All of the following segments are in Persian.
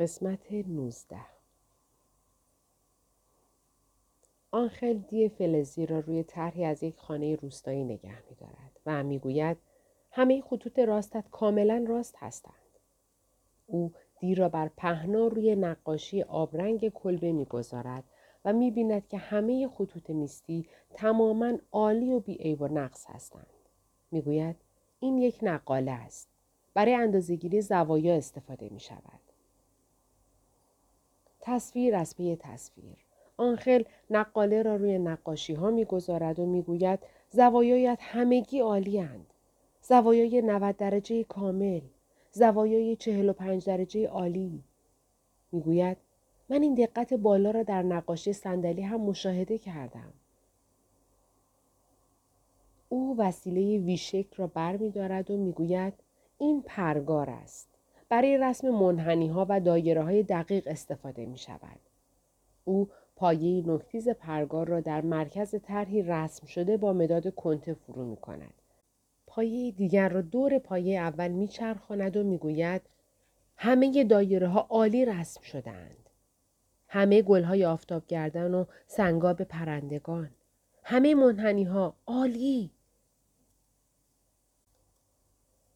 قسمت 19 آنخل دی فلزی را روی طرحی از یک خانه روستایی نگه می دارد و می‌گوید همه خطوط راستت کاملا راست هستند. او دی را بر پهنا روی نقاشی آبرنگ کلبه می‌گذارد و می‌بیند که همه خطوط میستی تماما عالی و بیعیب و نقص هستند. می‌گوید این یک نقاله است. برای اندازهگیری زوایا استفاده می شود. تصویر از پی تصویر. آنخل نقاله را روی نقاشی ها می گذارد و می گوید زوایایت همگی عالی هند. زوایای 90 درجه کامل. زوایای 45 درجه عالی. می گوید من این دقت بالا را در نقاشی صندلی هم مشاهده کردم. او وسیله ویشک را بر می دارد و می گوید این پرگار است. برای رسم منحنی ها و دایره های دقیق استفاده می شود. او پایه نکتیز پرگار را در مرکز طرحی رسم شده با مداد کنته فرو می کند. پایه دیگر را دور پایه اول می چرخاند و می گوید همه دایره ها عالی رسم شدهاند. همه گل های آفتاب گردن و سنگاب پرندگان. همه منحنی ها عالی.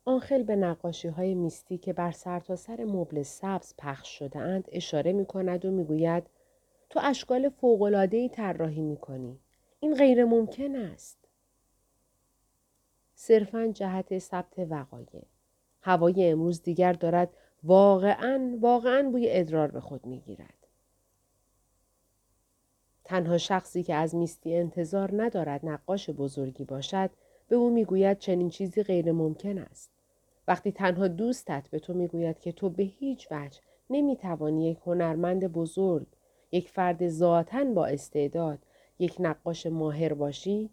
آنخل به نقاشی های میستی که بر سرتاسر سر مبل سبز پخش شده اند اشاره می کند و می گوید تو اشکال ای طراحی می کنی. این غیر ممکن است. صرفا جهت ثبت وقایع. هوای امروز دیگر دارد واقعا واقعا بوی ادرار به خود می گیرد. تنها شخصی که از میستی انتظار ندارد نقاش بزرگی باشد به او می‌گوید چنین چیزی غیر ممکن است. وقتی تنها دوستت به تو می‌گوید که تو به هیچ وجه نمی‌توانی یک هنرمند بزرگ، یک فرد ذاتا با استعداد، یک نقاش ماهر باشی،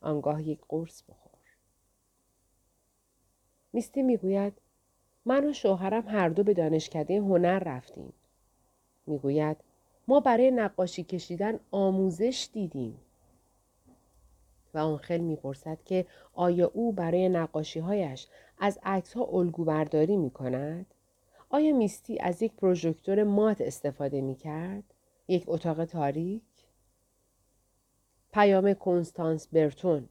آنگاه یک قرص بخور. میستی می‌گوید من و شوهرم هر دو به دانشکده هنر رفتیم. می‌گوید ما برای نقاشی کشیدن آموزش دیدیم. و آنخل می‌پرسد که آیا او برای نقاشی هایش از عکس ها الگو برداری می کند؟ آیا میستی از یک پروژکتور مات استفاده می کرد؟ یک اتاق تاریک؟ پیام کنستانس برتون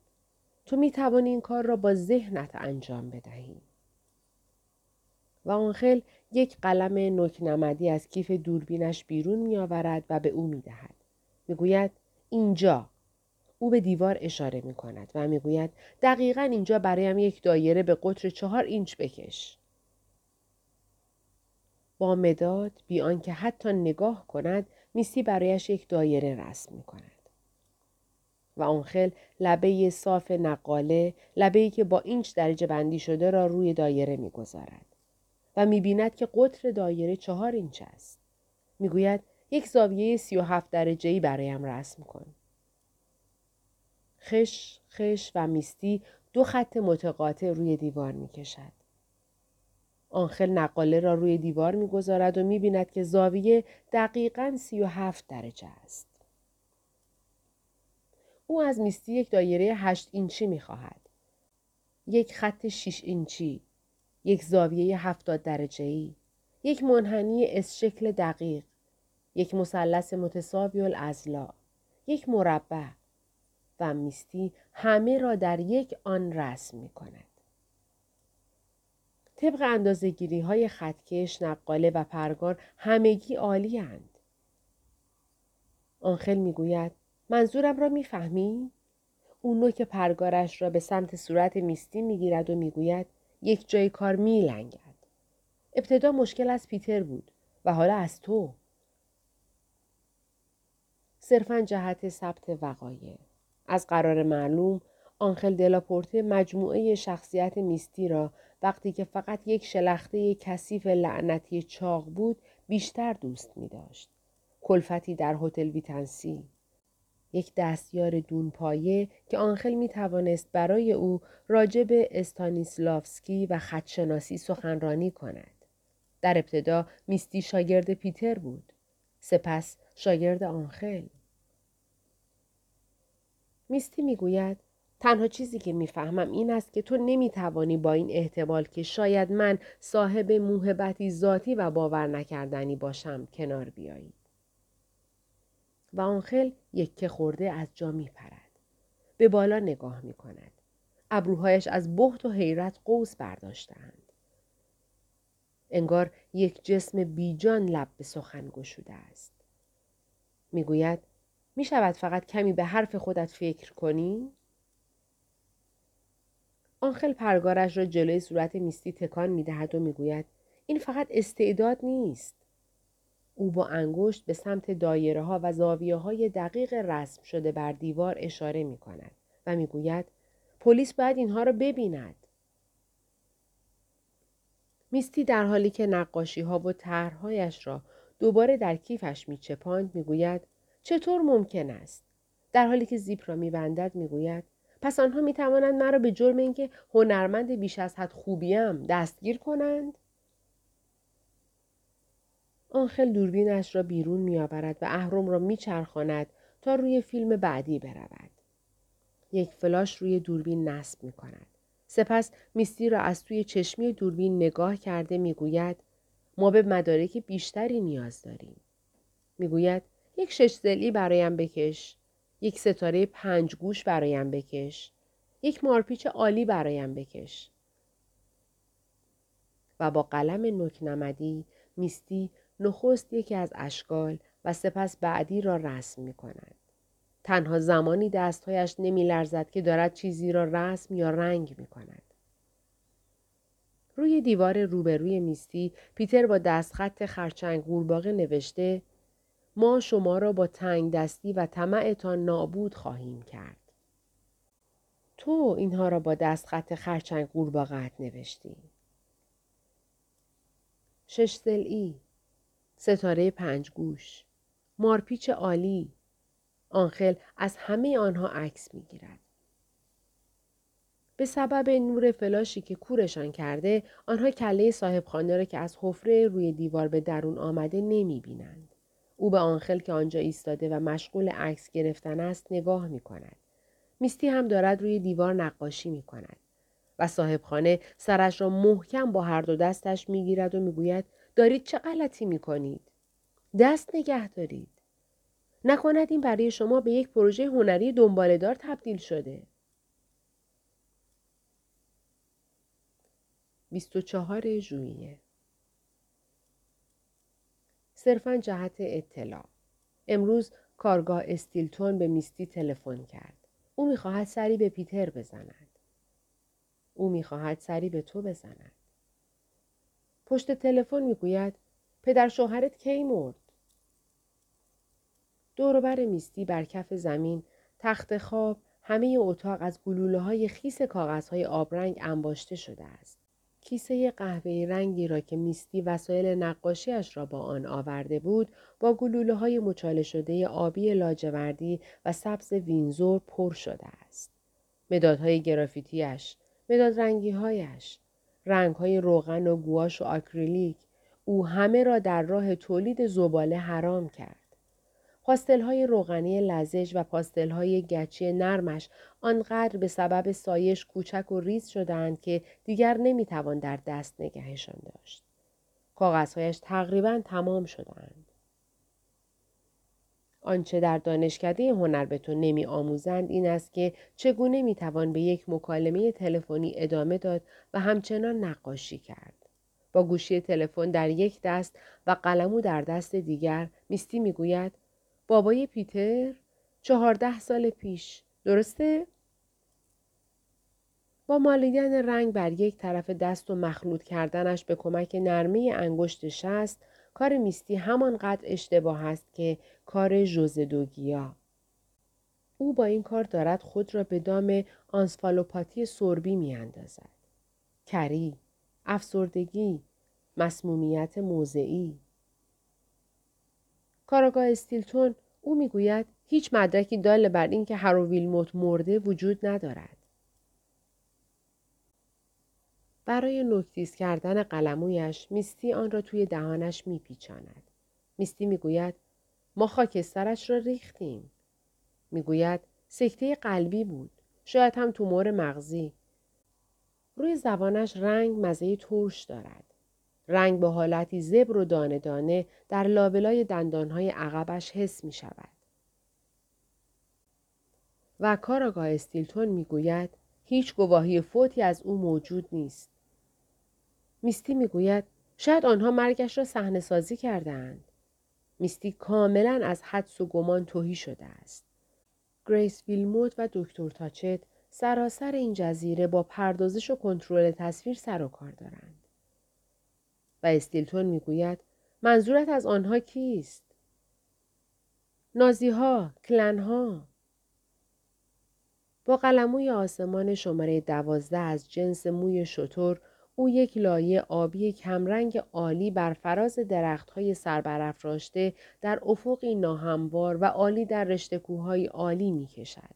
تو می توانی این کار را با ذهنت انجام بدهی. و آنخل یک قلم نکنمدی از کیف دوربینش بیرون می آورد و به او می دهد. می گوید اینجا او به دیوار اشاره می کند و می گوید دقیقا اینجا برایم یک دایره به قطر چهار اینچ بکش. با مداد بی آنکه حتی نگاه کند میسی برایش یک دایره رسم می کند. و آنخل لبه صاف نقاله لبه که با اینچ درجه بندی شده را روی دایره می‌گذارد و می‌بیند که قطر دایره چهار اینچ است. می‌گوید یک زاویه سی و هفت درجه ای برایم رسم کن. خش، خش و میستی دو خط متقاطع روی دیوار می کشد. آنخل نقاله را روی دیوار می‌گذارد و می بیند که زاویه دقیقا سی و هفت درجه است. او از میستی یک دایره هشت اینچی می خواهد. یک خط شیش اینچی. یک زاویه هفتاد درجه ای. یک منحنی اس شکل دقیق. یک مثلث متساوی الازلا. یک مربع. و میستی همه را در یک آن رسم می کند. طبق اندازه گیری های خطکش، نقاله و پرگار همگی عالی هند. آنخل می گوید منظورم را می‌فهمی؟ او نوک پرگارش را به سمت صورت میستی می‌گیرد و می‌گوید یک جای کار میلنگد. ابتدا مشکل از پیتر بود و حالا از تو. صرفا جهت ثبت وقایع از قرار معلوم آنخل دلاپورته مجموعه شخصیت میستی را وقتی که فقط یک شلخته کثیف لعنتی چاق بود بیشتر دوست می داشت. کلفتی در هتل ویتنسی یک دستیار دونپایه که آنخل می توانست برای او راجع به استانیسلافسکی و خدشناسی سخنرانی کند. در ابتدا میستی شاگرد پیتر بود. سپس شاگرد آنخل. میستی می‌گوید تنها چیزی که می‌فهمم این است که تو نمی‌توانی با این احتمال که شاید من صاحب موهبتی ذاتی و باور نکردنی باشم کنار بیایی. و آنخل یکه خورده از جا میپرد. به بالا نگاه می کند. ابروهایش از بحت و حیرت قوس برداشتند. انگار یک جسم بیجان لب به سخن گشوده است. می‌گوید می شود فقط کمی به حرف خودت فکر کنی؟ آنخل پرگارش را جلوی صورت میستی تکان می دهد و می‌گوید این فقط استعداد نیست. او با انگشت به سمت دایره ها و زاویه های دقیق رسم شده بر دیوار اشاره می کند و می‌گوید پلیس باید اینها را ببیند. میستی در حالی که نقاشی ها و طرحهایش را دوباره در کیفش می چپاند می گوید چطور ممکن است؟ در حالی که زیپ را می بندد می گوید پس آنها می توانند مرا به جرم اینکه هنرمند بیش از حد خوبیم دستگیر کنند؟ آنخل دوربینش را بیرون می آورد و اهرم را می چرخاند تا روی فیلم بعدی برود. یک فلاش روی دوربین نصب می کند. سپس میستی را از توی چشمی دوربین نگاه کرده می گوید ما به مدارک بیشتری نیاز داریم. می گوید یک شش زلی برایم بکش. یک ستاره پنج گوش برایم بکش. یک مارپیچ عالی برایم بکش. و با قلم نکنمدی میستی نخست یکی از اشکال و سپس بعدی را رسم می کند. تنها زمانی دستهایش نمی لرزد که دارد چیزی را رسم یا رنگ می کند. روی دیوار روبروی میستی پیتر با دستخط خرچنگ قورباغه نوشته ما شما را با تنگ دستی و طمعتان نابود خواهیم کرد. تو اینها را با دستخط خرچنگ قورباغت نوشتی. شش ای ستاره پنج گوش مارپیچ عالی آنخل از همه آنها عکس می‌گیرد به سبب نور فلاشی که کورشان کرده آنها کله صاحب خانه را که از حفره روی دیوار به درون آمده نمی بینند. او به آنخل که آنجا ایستاده و مشغول عکس گرفتن است نگاه می کند. میستی هم دارد روی دیوار نقاشی می کند. و صاحب خانه سرش را محکم با هر دو دستش می گیرد و می گوید دارید چه غلطی می کنید؟ دست نگه دارید. نکند این برای شما به یک پروژه هنری دنبالدار تبدیل شده. 24 ژوئیه صرفا جهت اطلاع. امروز کارگاه استیلتون به میستی تلفن کرد. او می‌خواهد سری به پیتر بزند. او می‌خواهد سری به تو بزند. پشت تلفن می‌گوید پدر شوهرت کی مرد؟ دوروبر میستی بر کف زمین تخت خواب همه اتاق از گلوله های خیس کاغذ های آبرنگ انباشته شده است. کیسه قهوه‌ای رنگی را که میستی وسایل نقاشیش را با آن آورده بود با گلوله های مچاله شده آبی لاجوردی و سبز وینزور پر شده است. مدادهای گرافیتیش، مداد رنگیهایش، رنگهای روغن و گواش و آکریلیک او همه را در راه تولید زباله حرام کرد. پاستل های روغنی لزج و پاستل های گچی نرمش آنقدر به سبب سایش کوچک و ریز شدند که دیگر نمی‌توان در دست نگهشان داشت. کاغذهایش تقریبا تمام شدند. آنچه در دانشکده هنر به تو نمی آموزند این است که چگونه می توان به یک مکالمه تلفنی ادامه داد و همچنان نقاشی کرد. با گوشی تلفن در یک دست و قلمو در دست دیگر میستی می‌گوید بابای پیتر چهارده سال پیش درسته؟ با مالیدن رنگ بر یک طرف دست و مخلوط کردنش به کمک نرمه انگشت شست کار میستی همانقدر اشتباه است که کار دوگیا. او با این کار دارد خود را به دام آنسفالوپاتی سربی می اندازد. کری، افسردگی، مسمومیت موضعی. کاراگاه استیلتون او می‌گوید هیچ مدرکی دال بر اینکه هروویلموت مرده وجود ندارد. برای نکتیز کردن قلمویش میستی آن را توی دهانش میپیچاند. میستی می‌گوید ما خاکسترش را ریختیم. می‌گوید سکته قلبی بود. شاید هم تومور مغزی. روی زبانش رنگ مزه ترش دارد. رنگ به حالتی زبر و دانه دانه در لابلای دندانهای عقبش حس می شود. و کاراگاه استیلتون می گوید هیچ گواهی فوتی از او موجود نیست. میستی می گوید شاید آنها مرگش را صحنه سازی کردند. میستی کاملا از حدس و گمان تهی شده است. گریس ویلموت و دکتر تاچت سراسر این جزیره با پردازش و کنترل تصویر سر و کار دارند. و استیلتون می‌گوید منظورت از آنها کیست؟ نازی ها، کلن ها. با قلموی آسمان شماره دوازده از جنس موی شطور او یک لایه آبی کمرنگ عالی بر فراز درختهای سربرافراشته در افقی ناهموار و عالی در رشته کوههای عالی می کشد.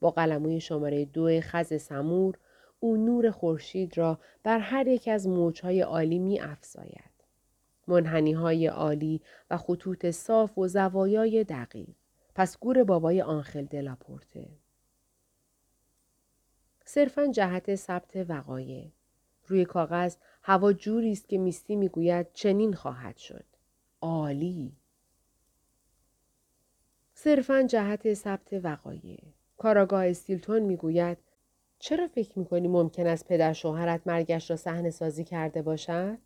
با قلموی شماره دو خز سمور او نور خورشید را بر هر یک از موجهای عالی می افزاید. منحنی های عالی و خطوط صاف و زوایای دقیق. پس گور بابای آنخل دلاپورته. صرفا جهت ثبت وقایع روی کاغذ هوا جوری است که میستی می‌گوید چنین خواهد شد عالی صرفا جهت ثبت وقایع کاراگاه استیلتون می‌گوید چرا فکر می‌کنی ممکن است پدر شوهرت مرگش را صحنه سازی کرده باشد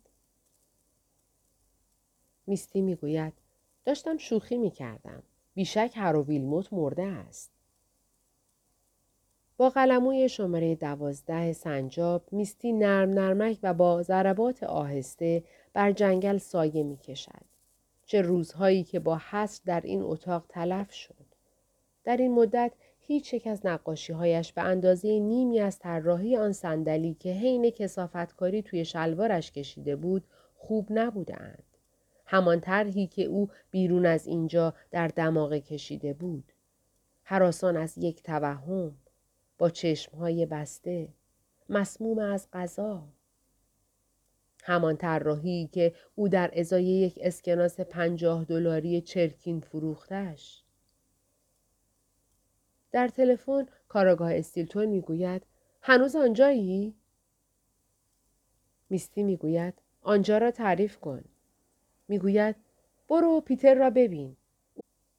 میستی می‌گوید داشتم شوخی می‌کردم بیشک هر و ویلموت مرده است با قلموی شماره دوازده سنجاب میستی نرم نرمک و با ضربات آهسته بر جنگل سایه می کشد. چه روزهایی که با حسر در این اتاق تلف شد. در این مدت هیچ یک از هایش به اندازه نیمی از طراحی آن صندلی که حین کسافتکاری توی شلوارش کشیده بود خوب نبودند. همان طرحی که او بیرون از اینجا در دماغ کشیده بود. حراسان از یک توهم با چشمهای بسته مسموم از غذا همان طراحی که او در ازای یک اسکناس پنجاه دلاری چرکین فروختش در تلفن کاراگاه استیلتون می‌گوید هنوز آنجایی میستی می‌گوید آنجا را تعریف کن می‌گوید برو پیتر را ببین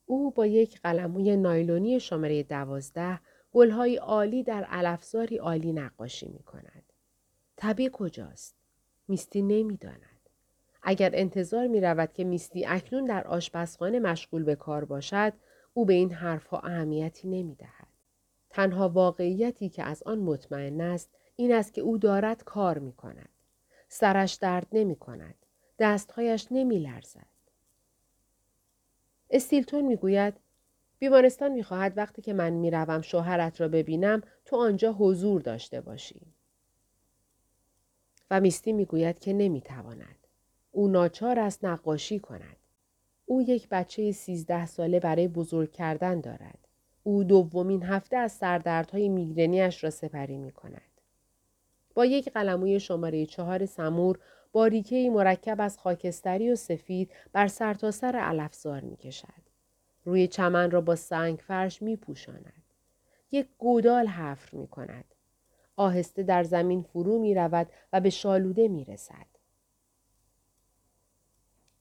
او با یک قلموی نایلونی شماره دوازده گلهای عالی در علفزاری عالی نقاشی می کند. طبیع کجاست؟ میستی نمی‌داند. اگر انتظار می رود که میستی اکنون در آشپزخانه مشغول به کار باشد، او به این حرفها اهمیتی نمی دهد. تنها واقعیتی که از آن مطمئن است این است که او دارد کار می کند. سرش درد نمی کند. دستهایش نمی لرزد. استیلتون می گوید بیمارستان می‌خواهد وقتی که من می‌روم شوهرت را ببینم تو آنجا حضور داشته باشی. و میستی می‌گوید که نمی‌تواند. او ناچار است نقاشی کند. او یک بچه سیزده ساله برای بزرگ کردن دارد. او دومین هفته از سردردهای میگرنیش را سپری می کند. با یک قلموی شماره چهار سمور باریکهای مرکب از خاکستری و سفید بر سرتاسر سر علفزار می کشد. روی چمن را با سنگ فرش می پوشاند. یک گودال حفر می کند. آهسته در زمین فرو می رود و به شالوده می رسد.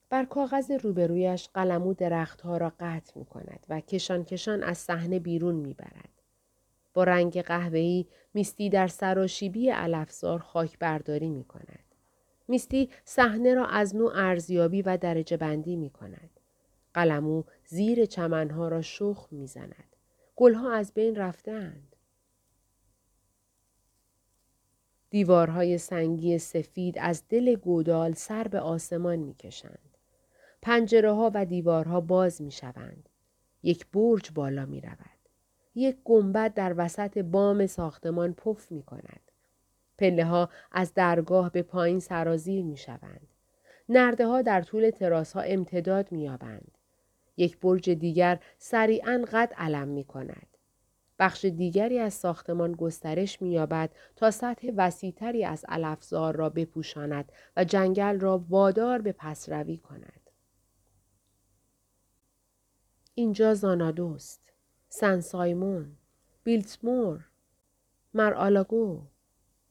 بر کاغذ روبرویش قلمو درختها را قطع می کند و کشان کشان از صحنه بیرون می برد. با رنگ قهوه‌ای میستی در سراشیبی علفزار خاک برداری می کند. میستی صحنه را از نوع ارزیابی و درجه بندی می کند. قلمو زیر چمنها را شخم می‌زند. گلها از بین رفتند. دیوارهای سنگی سفید از دل گودال سر به آسمان می‌کشند. پنجره ها و دیوارها باز می شوند. یک برج بالا می رود. یک گنبد در وسط بام ساختمان پف می کند. پله ها از درگاه به پایین سرازیر می شوند. نرده ها در طول تراس ها امتداد می یابند. یک برج دیگر سریعا قد علم می کند. بخش دیگری از ساختمان گسترش می‌یابد تا سطح وسیعتری از علفزار را بپوشاند و جنگل را وادار به پسروی کند. اینجا زانادوست، سن سایمون، بیلتمور، مر آلاگو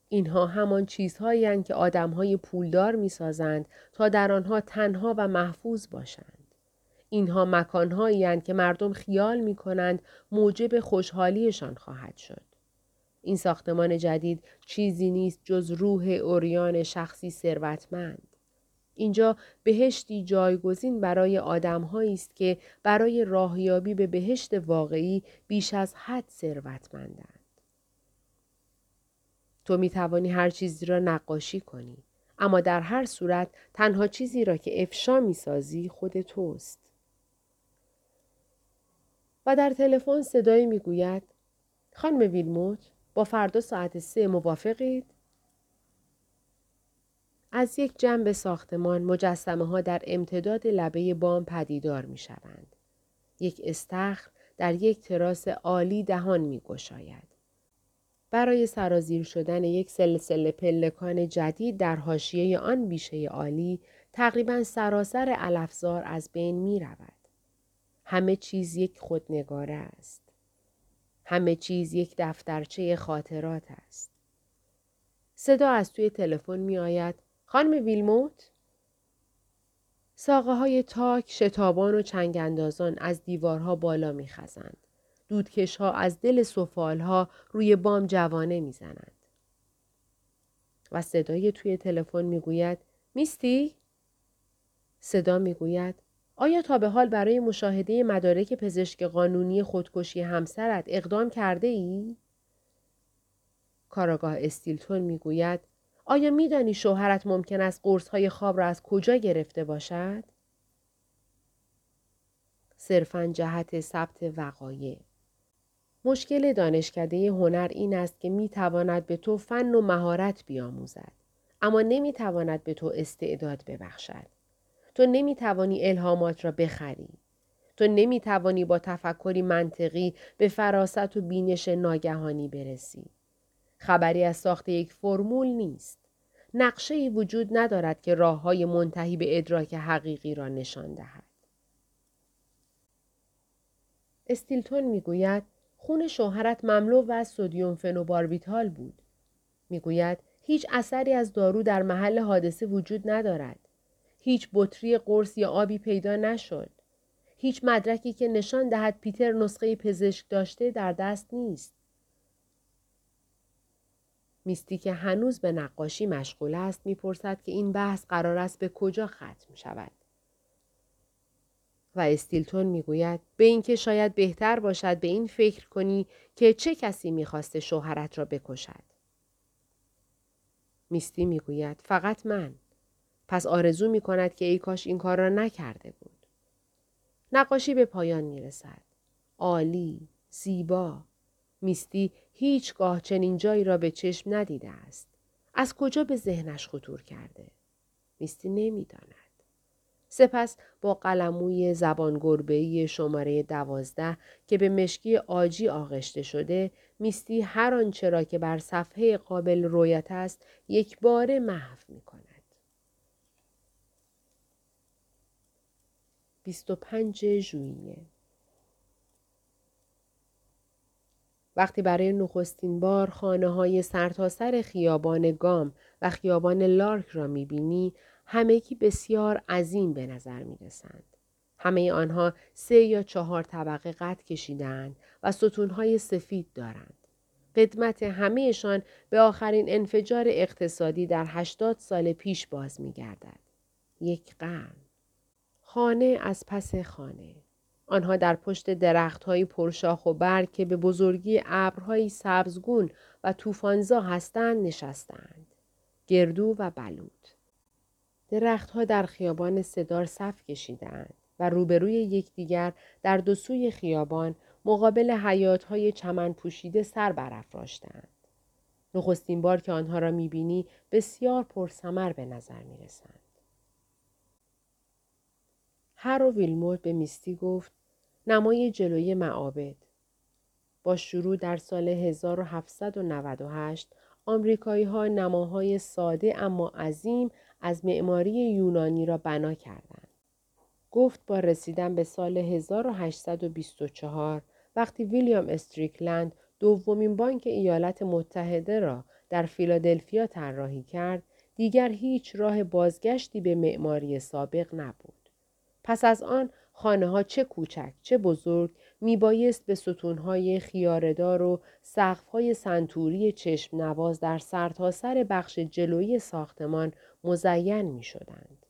اینها همان چیزهایی که آدمهای پولدار می‌سازند تا در آنها تنها و محفوظ باشند. اینها مکانهایی که مردم خیال می کنند موجب خوشحالیشان خواهد شد. این ساختمان جدید چیزی نیست جز روح اوریان شخصی ثروتمند. اینجا بهشتی جایگزین برای آدمهایی است که برای راهیابی به بهشت واقعی بیش از حد ثروتمندند. تو می توانی هر چیزی را نقاشی کنی. اما در هر صورت تنها چیزی را که افشا می سازی خود توست. و در تلفن صدایی می گوید خانم ویلموت با فردا ساعت سه موافقید؟ از یک جنب ساختمان مجسمه ها در امتداد لبه بام پدیدار می شوند. یک استخر در یک تراس عالی دهان می گشاید. برای سرازیر شدن یک سلسله پلکان جدید در حاشیه آن بیشه عالی تقریبا سراسر علفزار از بین می رود. همه چیز یک خودنگاره است. همه چیز یک دفترچه خاطرات است. صدا از توی تلفن می آید خانم ویلموت؟ ساقه های تاک، شتابان و چنگندازان از دیوارها بالا می خزند. دودکش ها از دل سفال ها روی بام جوانه می زنند. و صدای توی تلفن می گوید میستی؟ صدا می گوید آیا تا به حال برای مشاهده مدارک پزشک قانونی خودکشی همسرت اقدام کرده ای؟ کاراگاه استیلتون می گوید آیا میدانی شوهرت ممکن است قرص های خواب را از کجا گرفته باشد؟ صرفا جهت ثبت وقایع. مشکل دانشکده هنر این است که می تواند به تو فن و مهارت بیاموزد اما نمی تواند به تو استعداد ببخشد. تو نمی توانی الهامات را بخری. تو نمی توانی با تفکری منطقی به فراست و بینش ناگهانی برسی. خبری از ساخت یک فرمول نیست. نقشه ای وجود ندارد که راه های منتهی به ادراک حقیقی را نشان دهد. استیلتون می‌گوید خون شوهرت مملو و از سودیوم فنوباربیتال بود. می‌گوید هیچ اثری از دارو در محل حادثه وجود ندارد. هیچ بطری قرص یا آبی پیدا نشد. هیچ مدرکی که نشان دهد پیتر نسخه پزشک داشته در دست نیست. میستی که هنوز به نقاشی مشغول است می‌پرسد که این بحث قرار است به کجا ختم شود. و استیلتون می‌گوید به اینکه شاید بهتر باشد به این فکر کنی که چه کسی می‌خواسته شوهرت را بکشد. میستی می‌گوید فقط من. پس آرزو می کند که ای کاش این کار را نکرده بود. نقاشی به پایان می رسد. عالی، زیبا، میستی هیچگاه چنین جایی را به چشم ندیده است. از کجا به ذهنش خطور کرده؟ میستی نمی‌داند. سپس با قلموی زبان گربهی شماره دوازده که به مشکی آجی آغشته شده میستی هر آنچه را که بر صفحه قابل رویت است یک بار محو می کند. 25 ژوئیه وقتی برای نخستین بار خانه های سرتاسر خیابان گام و خیابان لارک را می‌بینی همگی بسیار عظیم به نظر می رسند. همه آنها سه یا چهار طبقه قد کشیدند و ستونهای سفید دارند. قدمت همهشان به آخرین انفجار اقتصادی در هشتاد سال پیش باز می گردد. یک قرن. خانه از پس خانه. آنها در پشت درختهایی پرشاخ و برگ که به بزرگی ابرهایی سبزگون و طوفانزا هستند نشستند. گردو و بلود. درختها در خیابان صدار صف کشیدند و روبروی یکدیگر در دو سوی خیابان مقابل حیاتهای چمن پوشیده سر برافراشتند. نخستین بار که آنها را می‌بینی بسیار پرسمر به نظر می‌رسند. هر و ویلموت به میستی گفت نمای جلوی معابد با شروع در سال 1798 آمریکایی ها نماهای ساده اما عظیم از معماری یونانی را بنا کردند. گفت با رسیدن به سال 1824 وقتی ویلیام استریکلند دومین بانک ایالات متحده را در فیلادلفیا طراحی کرد دیگر هیچ راه بازگشتی به معماری سابق نبود. پس از آن خانه ها چه کوچک چه بزرگ میبایست به ستونهای خیاردار و سقفهای سنتوری چشم نواز در سرتاسر سر بخش جلویی ساختمان مزین می شدند.